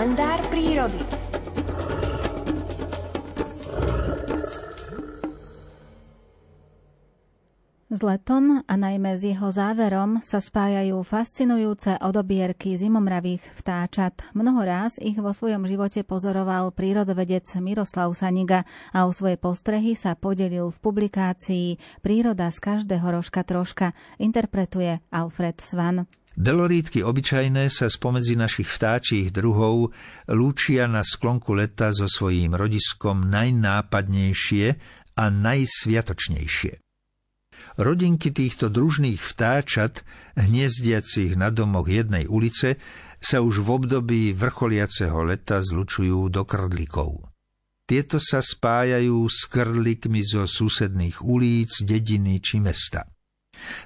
kalendár prírody. S letom a najmä s jeho záverom sa spájajú fascinujúce odobierky zimomravých vtáčat. Mnoho ráz ich vo svojom živote pozoroval prírodovedec Miroslav Saniga a o svoje postrehy sa podelil v publikácii Príroda z každého rožka troška, interpretuje Alfred Svan. Belorítky obyčajné sa spomedzi našich vtáčích druhov lúčia na sklonku leta so svojím rodiskom najnápadnejšie a najsviatočnejšie. Rodinky týchto družných vtáčat, hniezdiacich na domoch jednej ulice, sa už v období vrcholiaceho leta zlučujú do krdlikov. Tieto sa spájajú s krdlikmi zo susedných ulic, dediny či mesta.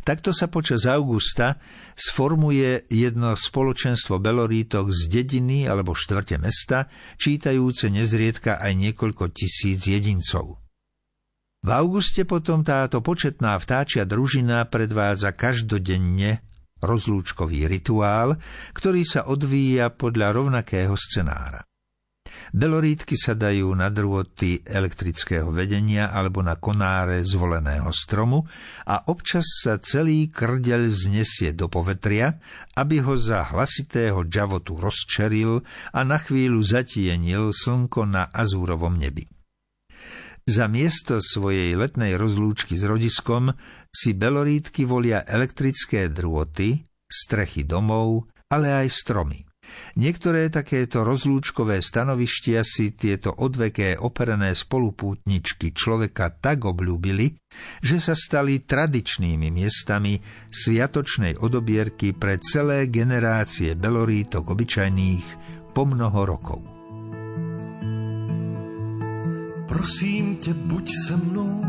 Takto sa počas augusta sformuje jedno spoločenstvo belorítok z dediny alebo štvrte mesta, čítajúce nezriedka aj niekoľko tisíc jedincov. V auguste potom táto početná vtáčia družina predvádza každodenne rozlúčkový rituál, ktorý sa odvíja podľa rovnakého scenára. Belorítky sa dajú na drôty elektrického vedenia alebo na konáre zvoleného stromu a občas sa celý krdeľ vznesie do povetria, aby ho za hlasitého džavotu rozčeril a na chvíľu zatienil slnko na azúrovom nebi. Za miesto svojej letnej rozlúčky s rodiskom si belorítky volia elektrické drôty, strechy domov, ale aj stromy. Niektoré takéto rozlúčkové stanovištia si tieto odveké operené spolupútničky človeka tak obľúbili, že sa stali tradičnými miestami sviatočnej odobierky pre celé generácie belorítok obyčajných po mnoho rokov. Prosím tě, buď se mnou.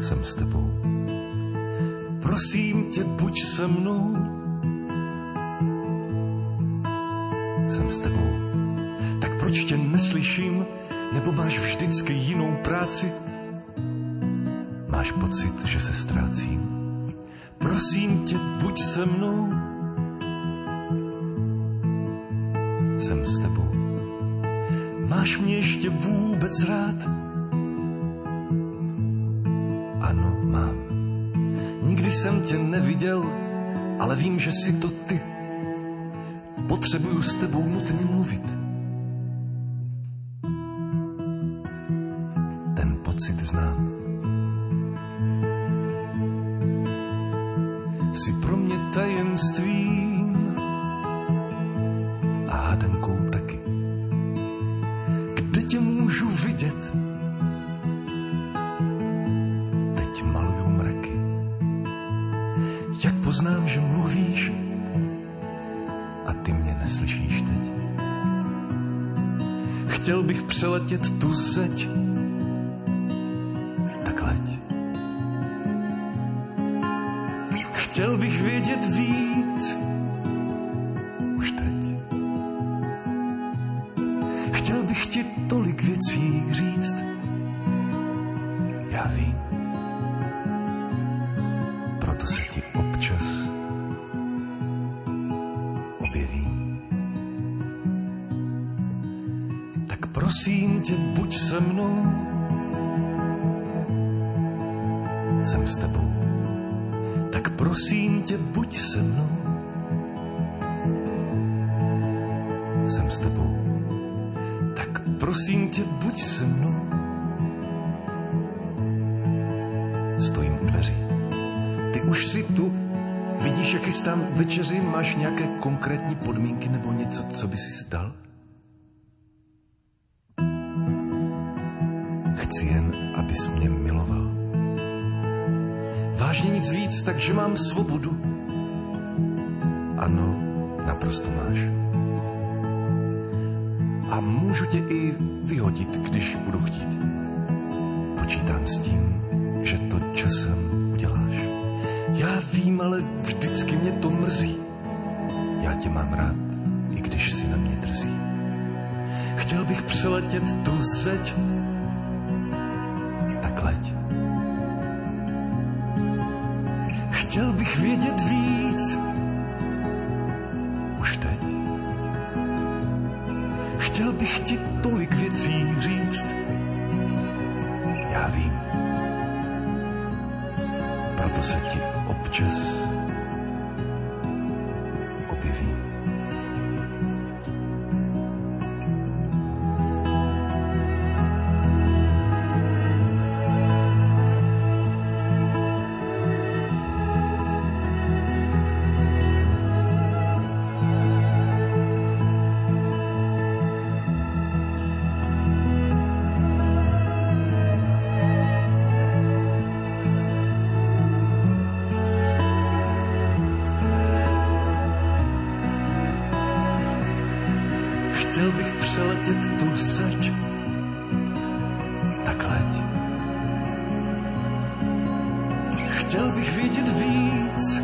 Jsem s tebou. Prosím tě, buď se mnou. Jsem s tebou. Tak proč tě neslyším? Nebo máš vždycky jinou práci? Máš pocit, že se ztrácím? Prosím tě, buď se mnou. Jsem s tebou. Máš mě ještě vůbec rád? Ano, mám. Nikdy jsem tě neviděl, ale vím, že jsi to ty. Potřebuju s tebou nutně mluvit. Ten pocit znám. Jsi pro mě tajemstvím poznám, že mluvíš a ty mě neslyšíš teď. Chtěl bych přeletět tu zeď, tak leď. Chtěl bych vědět víc, prosím tě, buď se mnou. Jsem s tebou. Tak prosím tě, buď se mnou. Jsem s tebou prosím tě, buď se mnou. Stojím u dveří. Ty už si tu. Vidíš, jak tam večeři, máš nějaké konkrétní podmínky nebo něco, co by si dal? Chci jen, abys mě miloval. Vážně nic víc, takže mám svobodu. Ano, naprosto máš a můžu tě i vyhodit, když budu chtít. Počítám s tím, že to časem uděláš. Já vím, ale vždycky mě to mrzí. Já tě mám rád, i když si na mě drzí. Chtěl bych přeletět tu zeď, pleť. Chtěl bych vědět víc, už teď. Chtěl bych ti tolik věcí říct, já vím. Proto se ti občas Chtěl bych přeletět tu seď, tak leď. Chtěl bych vědět víc,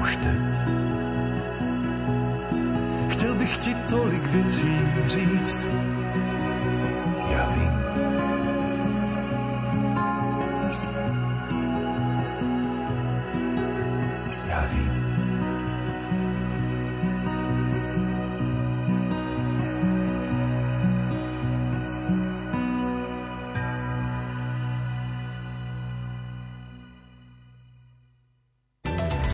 už teď. Chtěl bych ti tolik věcí říct, já vím.